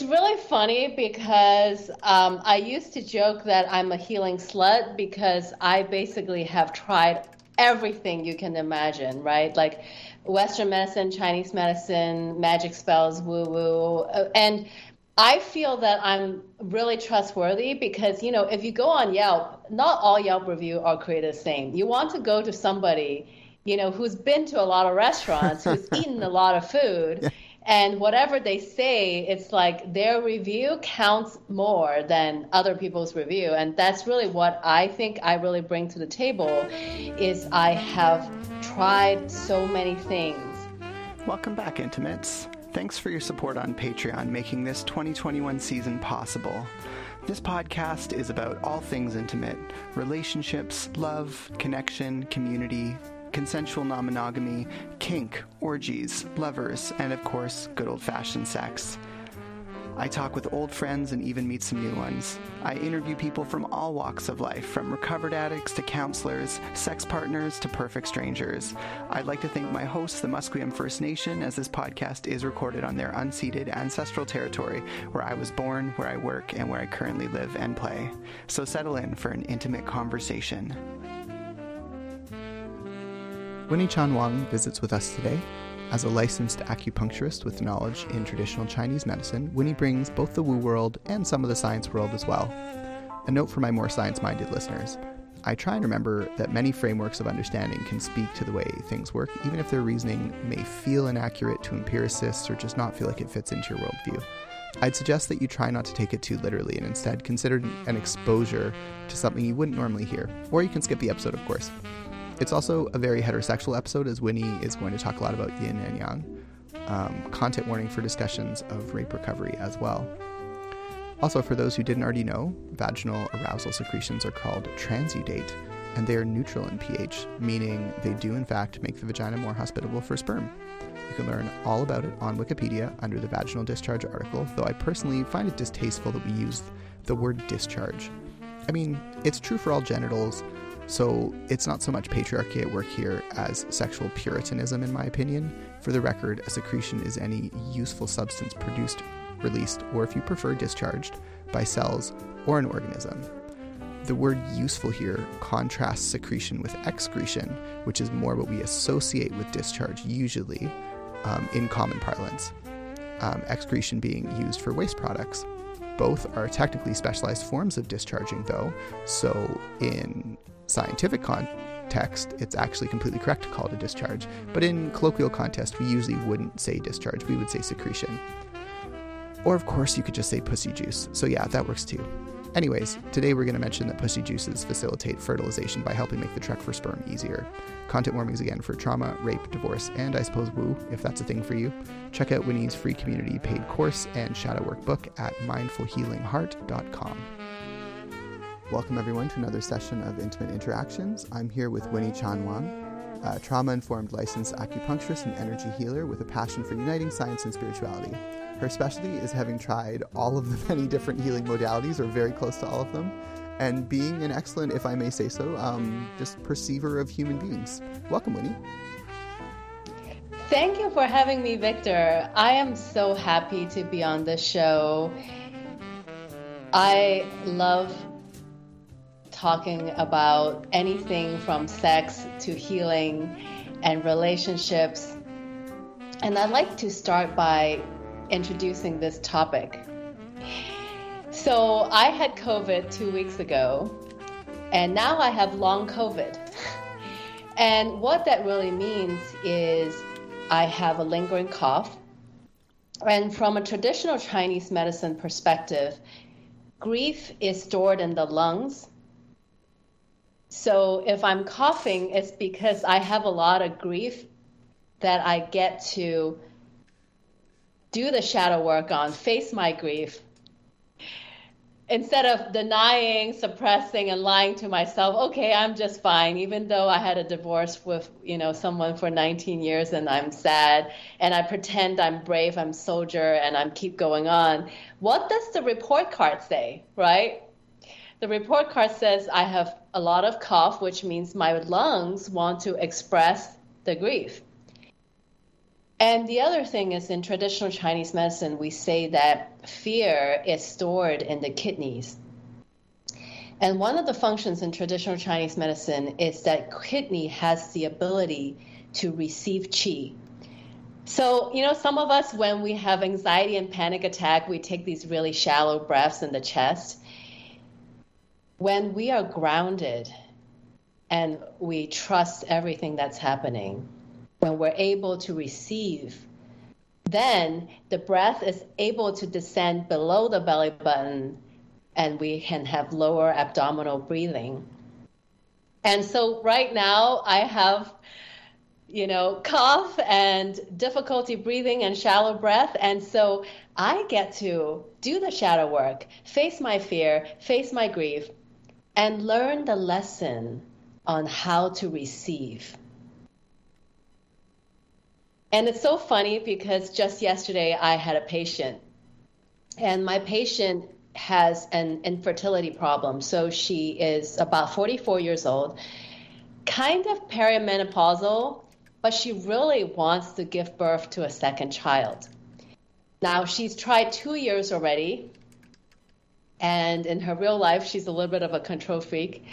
It's really funny because um, I used to joke that I'm a healing slut because I basically have tried everything you can imagine, right? Like Western medicine, Chinese medicine, magic spells, woo woo. Uh, and I feel that I'm really trustworthy because, you know, if you go on Yelp, not all Yelp review are created the same. You want to go to somebody, you know, who's been to a lot of restaurants, who's eaten a lot of food. Yeah and whatever they say it's like their review counts more than other people's review. And that's really what i think i really bring to the table is i have tried so many things. Welcome back intimates. Thanks for your support on patreon making this 2021 season possible. This podcast is about all things intimate relationships love connection community consensual non monogamy, kink, orgies, lovers, and of course, good old fashioned sex. I talk with old friends and even meet some new ones. I interview people from all walks of life, from recovered addicts to counselors, sex partners to perfect strangers. I'd like to thank my hosts, the Musqueam First Nation, as this podcast is recorded on their unceded ancestral territory where I was born, where I work, and where I currently live and play. So settle in for an intimate conversation. Winnie Chan Wang visits with us today. As a licensed acupuncturist with knowledge in traditional Chinese medicine, Winnie brings both the woo world and some of the science world as well. A note for my more science minded listeners I try and remember that many frameworks of understanding can speak to the way things work, even if their reasoning may feel inaccurate to empiricists or just not feel like it fits into your worldview. I'd suggest that you try not to take it too literally and instead consider an exposure to something you wouldn't normally hear. Or you can skip the episode, of course. It's also a very heterosexual episode, as Winnie is going to talk a lot about yin and yang. Um, content warning for discussions of rape recovery as well. Also, for those who didn't already know, vaginal arousal secretions are called transudate, and they are neutral in pH, meaning they do in fact make the vagina more hospitable for sperm. You can learn all about it on Wikipedia under the vaginal discharge article, though I personally find it distasteful that we use the word discharge. I mean, it's true for all genitals, so it's not so much patriarchy at work here as sexual puritanism, in my opinion. For the record, a secretion is any useful substance produced, released, or if you prefer, discharged by cells or an organism. The word useful here contrasts secretion with excretion, which is more what we associate with discharge usually um, in common parlance. Um, excretion being used for waste products. Both are technically specialized forms of discharging, though. So, in scientific context, it's actually completely correct to call it a discharge. But in colloquial context, we usually wouldn't say discharge, we would say secretion. Or, of course, you could just say pussy juice. So, yeah, that works too. Anyways, today we're going to mention that pussy juices facilitate fertilization by helping make the trek for sperm easier. Content warnings again for trauma, rape, divorce, and I suppose woo, if that's a thing for you. Check out Winnie's free community paid course and shadow workbook at mindfulhealingheart.com. Welcome, everyone, to another session of Intimate Interactions. I'm here with Winnie Chan Trauma informed licensed acupuncturist and energy healer with a passion for uniting science and spirituality. Her specialty is having tried all of the many different healing modalities, or very close to all of them, and being an excellent, if I may say so, um, just perceiver of human beings. Welcome, Winnie. Thank you for having me, Victor. I am so happy to be on the show. I love talking about anything from sex to healing and relationships. And I'd like to start by introducing this topic. So, I had COVID two weeks ago, and now I have long COVID. And what that really means is I have a lingering cough. And from a traditional Chinese medicine perspective, grief is stored in the lungs so if I'm coughing, it's because I have a lot of grief that I get to do the shadow work on, face my grief. Instead of denying, suppressing, and lying to myself, okay, I'm just fine, even though I had a divorce with, you know, someone for 19 years and I'm sad and I pretend I'm brave, I'm soldier, and I'm keep going on. What does the report card say, right? The report card says I have a lot of cough, which means my lungs want to express the grief. And the other thing is in traditional Chinese medicine, we say that fear is stored in the kidneys. And one of the functions in traditional Chinese medicine is that kidney has the ability to receive qi. So, you know, some of us, when we have anxiety and panic attack, we take these really shallow breaths in the chest. When we are grounded and we trust everything that's happening, when we're able to receive, then the breath is able to descend below the belly button and we can have lower abdominal breathing. And so right now I have you know, cough and difficulty breathing and shallow breath. And so I get to do the shadow work, face my fear, face my grief, and learn the lesson on how to receive. And it's so funny because just yesterday I had a patient, and my patient has an infertility problem. So she is about 44 years old, kind of perimenopausal, but she really wants to give birth to a second child. Now, she's tried two years already, and in her real life, she's a little bit of a control freak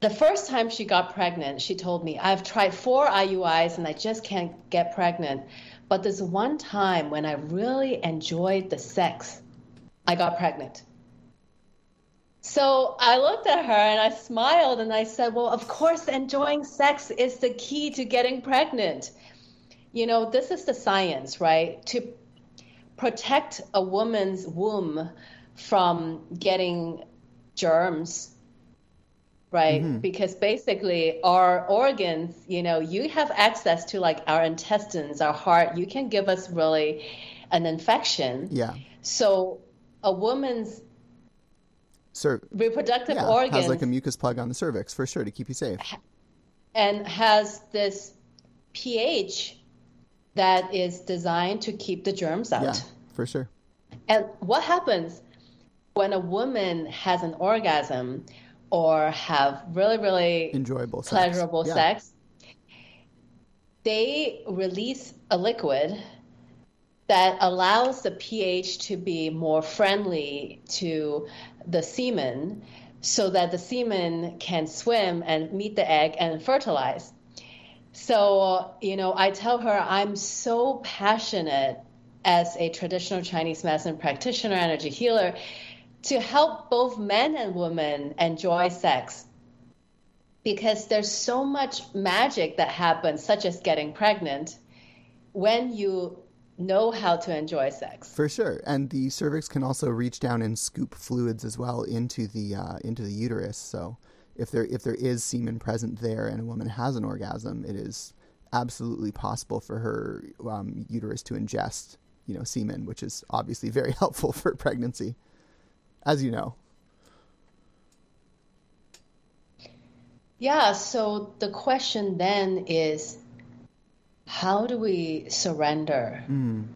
the first time she got pregnant, she told me, I've tried four IUIs and I just can't get pregnant. But there's one time when I really enjoyed the sex, I got pregnant. So I looked at her and I smiled and I said, Well, of course, enjoying sex is the key to getting pregnant. You know, this is the science, right? To protect a woman's womb from getting germs right? Mm-hmm. Because basically, our organs, you know, you have access to like our intestines, our heart. You can give us really an infection. Yeah. So a woman's Cer- reproductive yeah, organ has like a mucus plug on the cervix for sure to keep you safe, and has this pH that is designed to keep the germs out. Yeah, for sure. And what happens when a woman has an orgasm? or have really, really enjoyable, pleasurable sex, sex they release a liquid that allows the pH to be more friendly to the semen so that the semen can swim and meet the egg and fertilize. So, you know, I tell her I'm so passionate as a traditional Chinese medicine practitioner, energy healer, to help both men and women enjoy sex because there's so much magic that happens, such as getting pregnant, when you know how to enjoy sex. For sure, and the cervix can also reach down and scoop fluids as well into the uh, into the uterus. So if there if there is semen present there and a woman has an orgasm, it is absolutely possible for her um, uterus to ingest you know semen, which is obviously very helpful for pregnancy as you know. Yeah, so the question then is how do we surrender? Mm.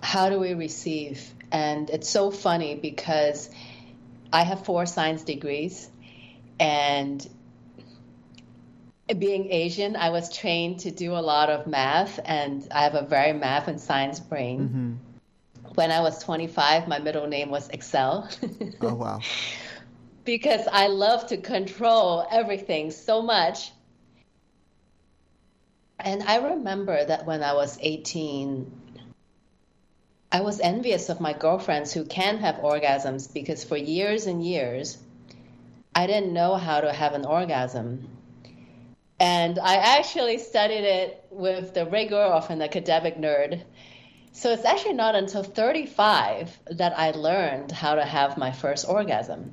How do we receive? And it's so funny because I have four science degrees and being Asian, I was trained to do a lot of math and I have a very math and science brain. Mm-hmm when I was 25, my middle name was Excel. oh, wow. because I love to control everything so much. And I remember that when I was 18, I was envious of my girlfriends who can have orgasms because for years and years, I didn't know how to have an orgasm. And I actually studied it with the rigor of an academic nerd so it's actually not until 35 that I learned how to have my first orgasm.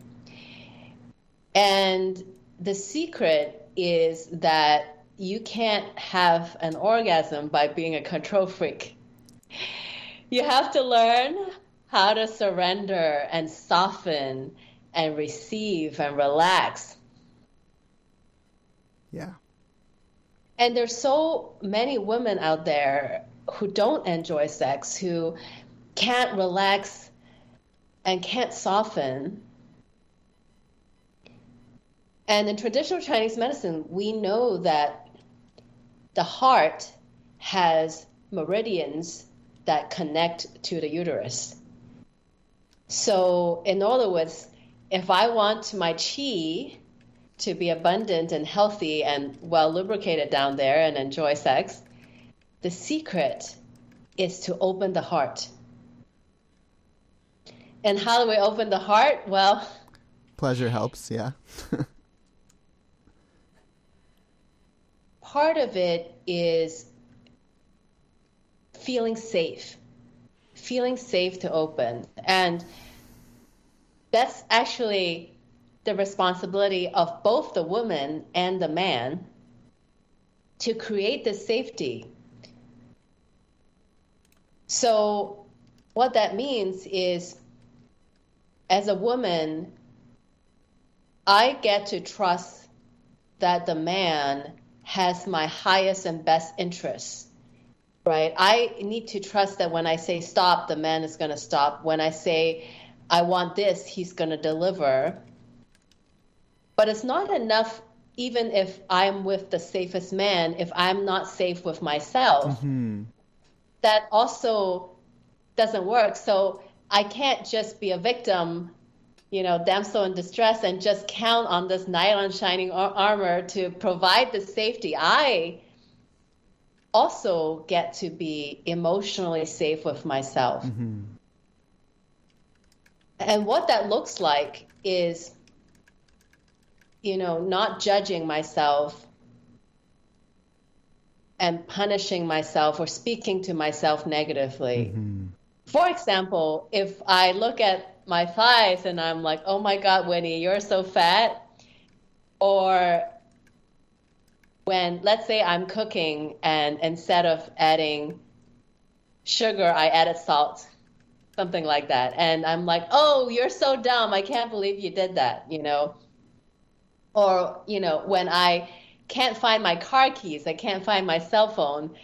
And the secret is that you can't have an orgasm by being a control freak. You have to learn how to surrender and soften and receive and relax. Yeah. And there's so many women out there who don't enjoy sex, who can't relax and can't soften. And in traditional Chinese medicine, we know that the heart has meridians that connect to the uterus. So, in other words, if I want my chi to be abundant and healthy and well lubricated down there and enjoy sex, the secret is to open the heart. And how do we open the heart? Well, pleasure helps, yeah. part of it is feeling safe, feeling safe to open. And that's actually the responsibility of both the woman and the man to create the safety. So, what that means is, as a woman, I get to trust that the man has my highest and best interests right? I need to trust that when I say stop, the man is going to stop. When I say I want this, he's going to deliver. But it's not enough, even if I'm with the safest man, if I'm not safe with myself. Mm-hmm. That also doesn't work. So I can't just be a victim, you know, damsel in distress, and just count on this nylon in shining armor to provide the safety. I also get to be emotionally safe with myself. Mm-hmm. And what that looks like is, you know, not judging myself and punishing myself or speaking to myself negatively. Mm-hmm. For example, if I look at my thighs and I'm like, oh my God, Winnie, you're so fat, or when let's say I'm cooking and instead of adding sugar, I added salt, something like that. And I'm like, oh, you're so dumb. I can't believe you did that, you know? Or, you know, when I can't find my car keys, I can't find my cell phone,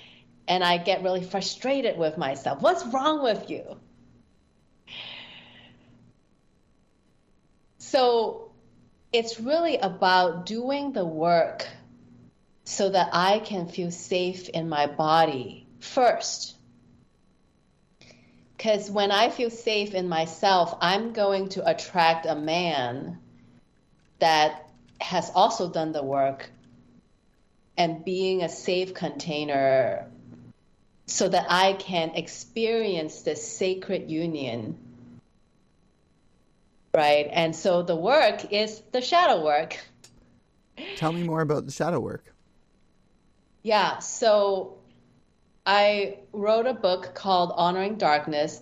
and I get really frustrated with myself. What's wrong with you? So it's really about doing the work so that I can feel safe in my body first. Because when I feel safe in myself, I'm going to attract a man that has also done the work and being a safe container so that I can experience this sacred union. Right? And so the work is the shadow work. Tell me more about the shadow work. Yeah, so I wrote a book called Honoring Darkness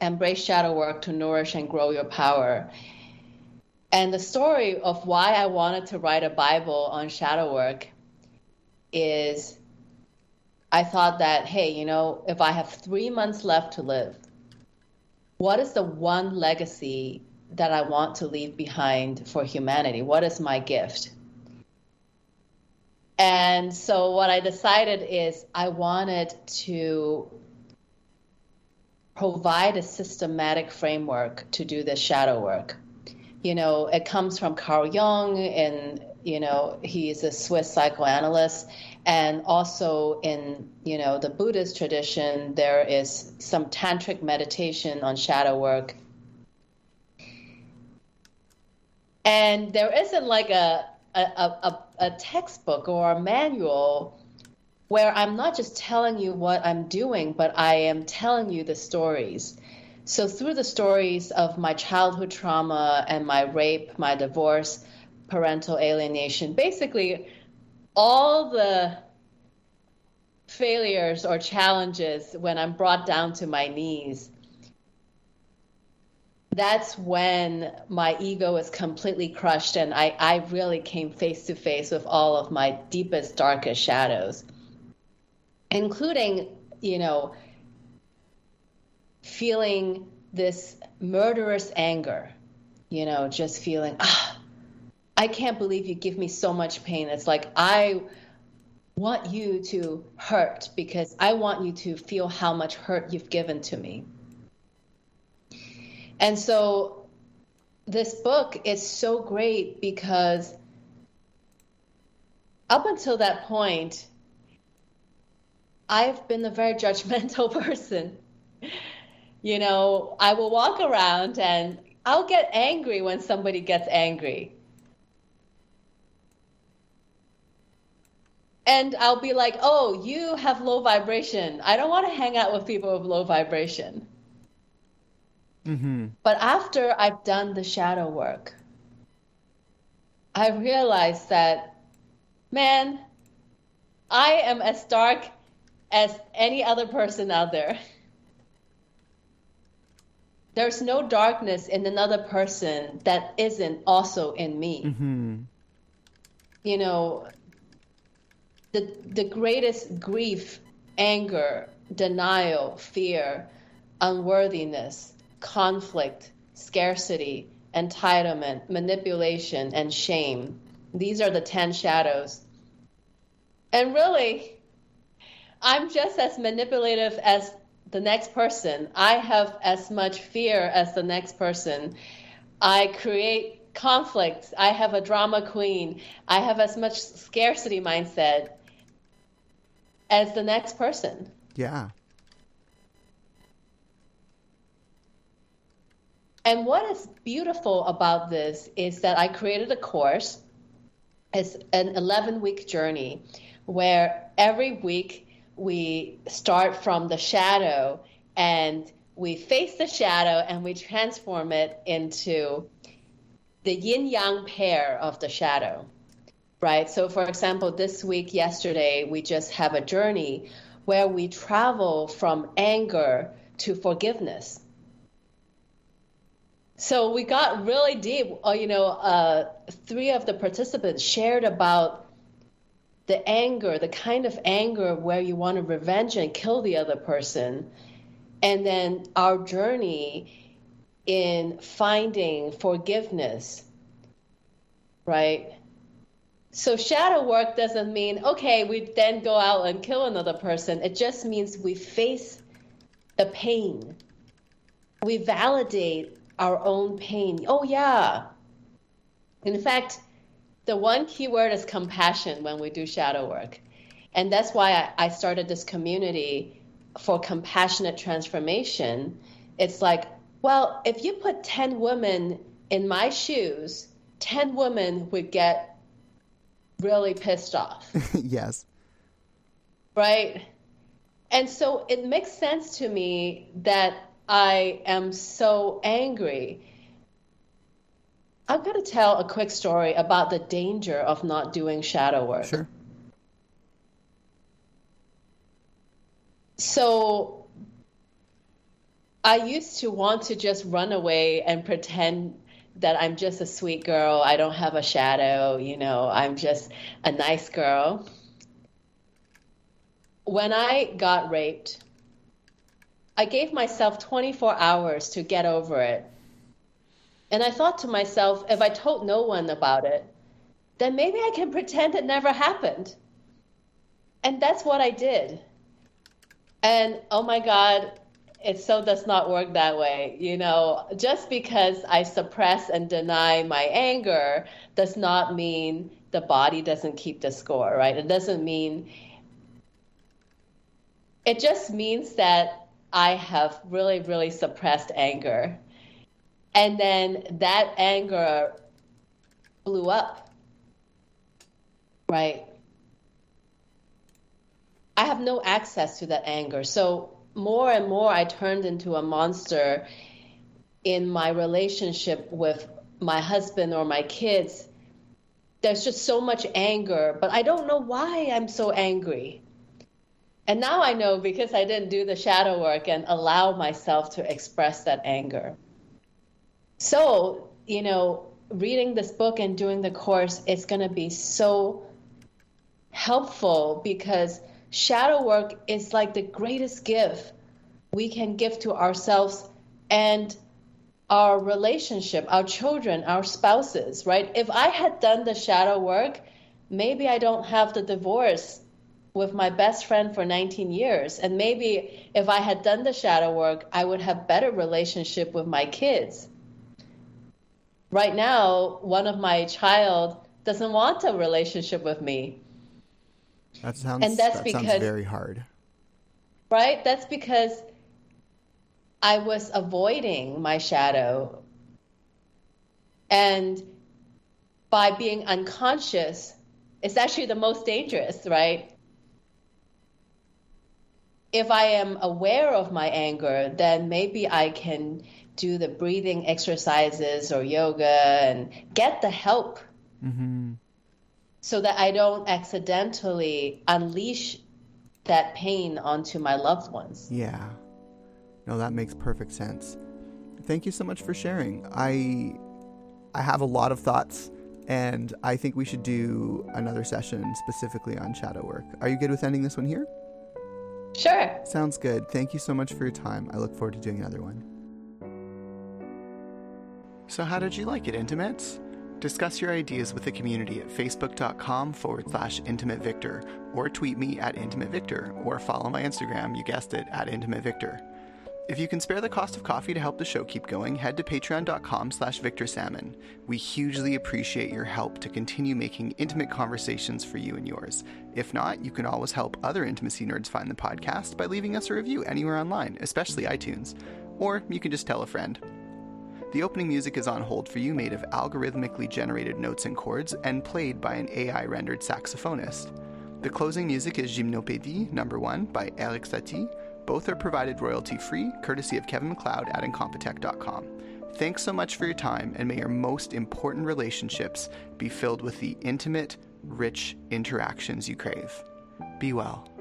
Embrace Shadow Work to Nourish and Grow Your Power. And the story of why I wanted to write a Bible on shadow work is I thought that, hey, you know, if I have three months left to live, what is the one legacy that I want to leave behind for humanity? What is my gift? And so what I decided is I wanted to provide a systematic framework to do this shadow work. You know, it comes from Carl Jung, and you know he's a Swiss psychoanalyst, and also in you know the Buddhist tradition there is some tantric meditation on shadow work. And there isn't like a a, a, a textbook or a manual where I'm not just telling you what I'm doing, but I am telling you the stories. So, through the stories of my childhood trauma and my rape, my divorce, parental alienation, basically all the failures or challenges when I'm brought down to my knees that's when my ego was completely crushed and I, I really came face to face with all of my deepest, darkest shadows, including, you know, feeling this murderous anger, you know, just feeling, ah, I can't believe you give me so much pain. It's like, I want you to hurt because I want you to feel how much hurt you've given to me. And so this book is so great because up until that point, I've been a very judgmental person. You know, I will walk around and I'll get angry when somebody gets angry. And I'll be like, oh, you have low vibration. I don't want to hang out with people with low vibration. Mm-hmm. But after I've done the shadow work, I realized that, man, I am as dark as any other person out there. There's no darkness in another person that isn't also in me. Mm-hmm. You know, the the greatest grief, anger, denial, fear, unworthiness, conflict, scarcity, entitlement, manipulation, and shame. These are the 10 shadows. And really, I'm just as manipulative as the next person. I have as much fear as the next person. I create conflicts. I have a drama queen. I have as much scarcity mindset as the next person. Yeah. And what is beautiful about this is that I created a course. It's an 11 week journey where every week we start from the shadow and we face the shadow and we transform it into the yin yang pair of the shadow, right? So, for example, this week, yesterday, we just have a journey where we travel from anger to forgiveness. So we got really deep. Uh, you know, uh, three of the participants shared about the anger, the kind of anger where you want to revenge and kill the other person, and then our journey in finding forgiveness, right? So shadow work doesn't mean, okay, we then go out and kill another person. It just means we face the pain. We validate our own pain. Oh, yeah. In fact, the one key word is compassion when we do shadow work. And that's why I, started this community for compassionate transformation. It's like, well, if you put 10 women in my shoes, 10 women would get really pissed off. yes. Right? And so it makes sense to me that I am so angry I'm going to tell a quick story about the danger of not doing shadow work. Sure. So I used to want to just run away and pretend that I'm just a sweet girl. I don't have a shadow, you know, I'm just a nice girl. When I got raped, I gave myself 24 hours to get over it. And I thought to myself, if I told no one about it, then maybe I can pretend it never happened. And that's what I did. And oh my God, it so does not work that way. You know, just because I suppress and deny my anger does not mean the body doesn't keep the score, right? It doesn't mean, it just means that I have really, really suppressed anger and then that anger blew up. Right? I have no access to that anger. So more and more I turned into a monster in my relationship with my husband or my kids. There's just so much anger, but I don't know why I'm so angry. And now I know because I didn't do the shadow work and allow myself to express that anger. So, you know, reading this book and doing the course is going to be so helpful because shadow work is like the greatest gift we can give to ourselves and our relationship, our children, our spouses, right? If I had done the shadow work, maybe I don't have the divorce with my best friend for 19 years and maybe if I had done the shadow work, I would have better relationship with my kids right now, one of my child doesn't want a relationship with me. That sounds and that's that because, sounds very hard. right? That's because I was avoiding my shadow. And by being unconscious, it's actually the most dangerous, right? If I am aware of my anger, then maybe I can do the breathing exercises or yoga and get the help mm-hmm. so that I don't accidentally unleash that pain onto my loved ones. Yeah. No, that makes perfect sense. Thank you so much for sharing. I I have a lot of thoughts and I think we should do another session specifically on shadow work. Are you good with ending this one here? Sure. Sounds good. Thank you so much for your time. I look forward to doing another one. So, how did you like it, Intimates? Discuss your ideas with the community at facebook.com forward slash intimate victor, or tweet me at intimate victor, or follow my Instagram, you guessed it, at intimate victor. If you can spare the cost of coffee to help the show keep going, head to patreon.com slash victorsalmon. We hugely appreciate your help to continue making intimate conversations for you and yours. If not, you can always help other intimacy nerds find the podcast by leaving us a review anywhere online, especially iTunes. Or you can just tell a friend. The opening music is on hold for you, made of algorithmically generated notes and chords, and played by an AI rendered saxophonist. The closing music is Gymnopédie number 1 by Erik Satie both are provided royalty free, courtesy of Kevin MacLeod at Incompetech.com. Thanks so much for your time, and may your most important relationships be filled with the intimate, rich interactions you crave. Be well.